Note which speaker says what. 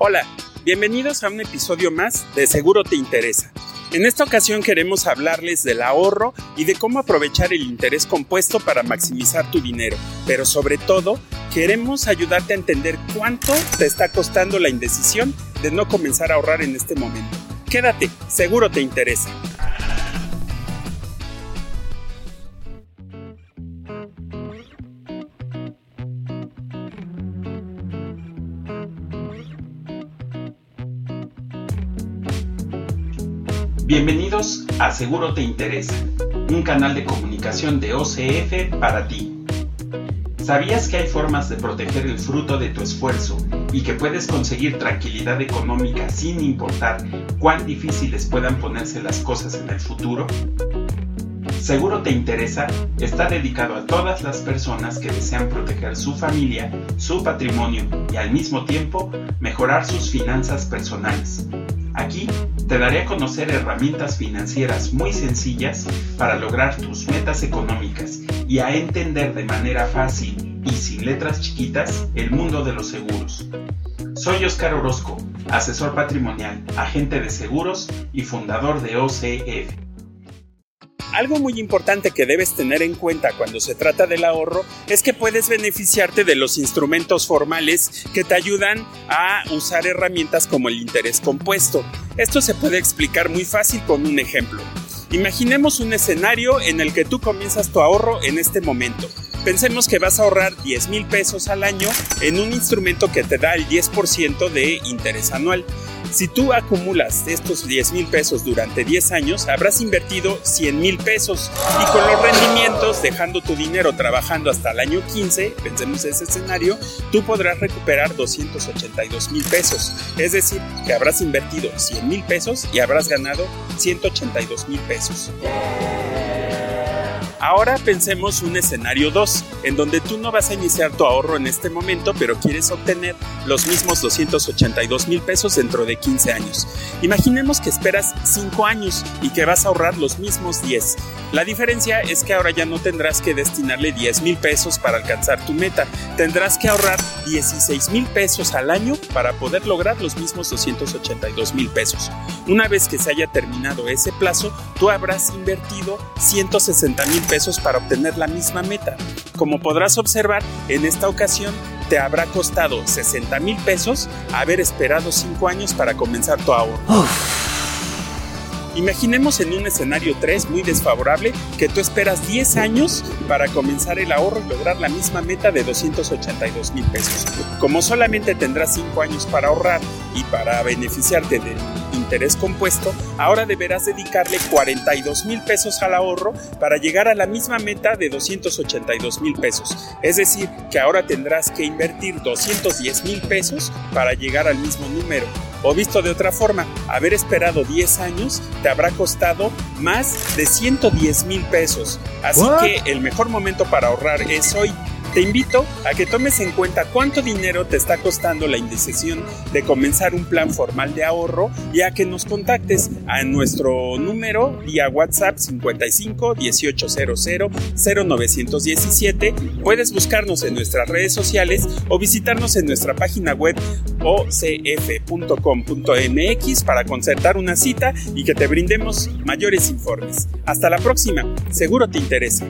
Speaker 1: Hola, bienvenidos a un episodio más de Seguro Te Interesa. En esta ocasión queremos hablarles del ahorro y de cómo aprovechar el interés compuesto para maximizar tu dinero, pero sobre todo queremos ayudarte a entender cuánto te está costando la indecisión de no comenzar a ahorrar en este momento. Quédate, seguro te interesa. Bienvenidos a Seguro Te Interesa, un canal de comunicación de OCF para ti. ¿Sabías que hay formas de proteger el fruto de tu esfuerzo y que puedes conseguir tranquilidad económica sin importar cuán difíciles puedan ponerse las cosas en el futuro? Seguro Te Interesa está dedicado a todas las personas que desean proteger su familia, su patrimonio y al mismo tiempo mejorar sus finanzas personales. Aquí te daré a conocer herramientas financieras muy sencillas para lograr tus metas económicas y a entender de manera fácil y sin letras chiquitas el mundo de los seguros. Soy Oscar Orozco, asesor patrimonial, agente de seguros y fundador de OCF. Algo muy importante que debes tener en cuenta cuando se trata del ahorro es que puedes beneficiarte de los instrumentos formales que te ayudan a usar herramientas como el interés compuesto. Esto se puede explicar muy fácil con un ejemplo. Imaginemos un escenario en el que tú comienzas tu ahorro en este momento. Pensemos que vas a ahorrar 10 mil pesos al año en un instrumento que te da el 10% de interés anual. Si tú acumulas estos 10 mil pesos durante 10 años, habrás invertido 100 mil pesos y con los rendimientos, dejando tu dinero trabajando hasta el año 15, pensemos ese escenario, tú podrás recuperar 282 mil pesos. Es decir, que habrás invertido 100 mil pesos y habrás ganado 182 mil pesos. Ahora pensemos un escenario 2, en donde tú no vas a iniciar tu ahorro en este momento, pero quieres obtener los mismos 282 mil pesos dentro de 15 años. Imaginemos que esperas 5 años y que vas a ahorrar los mismos 10. La diferencia es que ahora ya no tendrás que destinarle 10 mil pesos para alcanzar tu meta, tendrás que ahorrar 16 mil pesos al año para poder lograr los mismos 282 mil pesos. Una vez que se haya terminado ese plazo, tú habrás invertido 160 mil pesos para obtener la misma meta. Como podrás observar, en esta ocasión te habrá costado 60 mil pesos haber esperado 5 años para comenzar tu ahorro. Imaginemos en un escenario 3 muy desfavorable que tú esperas 10 años para comenzar el ahorro y lograr la misma meta de 282 mil pesos. Como solamente tendrás 5 años para ahorrar y para beneficiarte del interés compuesto, ahora deberás dedicarle 42 mil pesos al ahorro para llegar a la misma meta de 282 mil pesos. Es decir, que ahora tendrás que invertir 210 mil pesos para llegar al mismo número. O visto de otra forma, haber esperado 10 años te habrá costado más de 110 mil pesos. Así que el mejor momento para ahorrar es hoy. Te invito a que tomes en cuenta cuánto dinero te está costando la indecisión de comenzar un plan formal de ahorro y a que nos contactes a nuestro número vía WhatsApp 55 1800 0917. Puedes buscarnos en nuestras redes sociales o visitarnos en nuestra página web ocf.com.mx para concertar una cita y que te brindemos mayores informes. Hasta la próxima, seguro te interesa.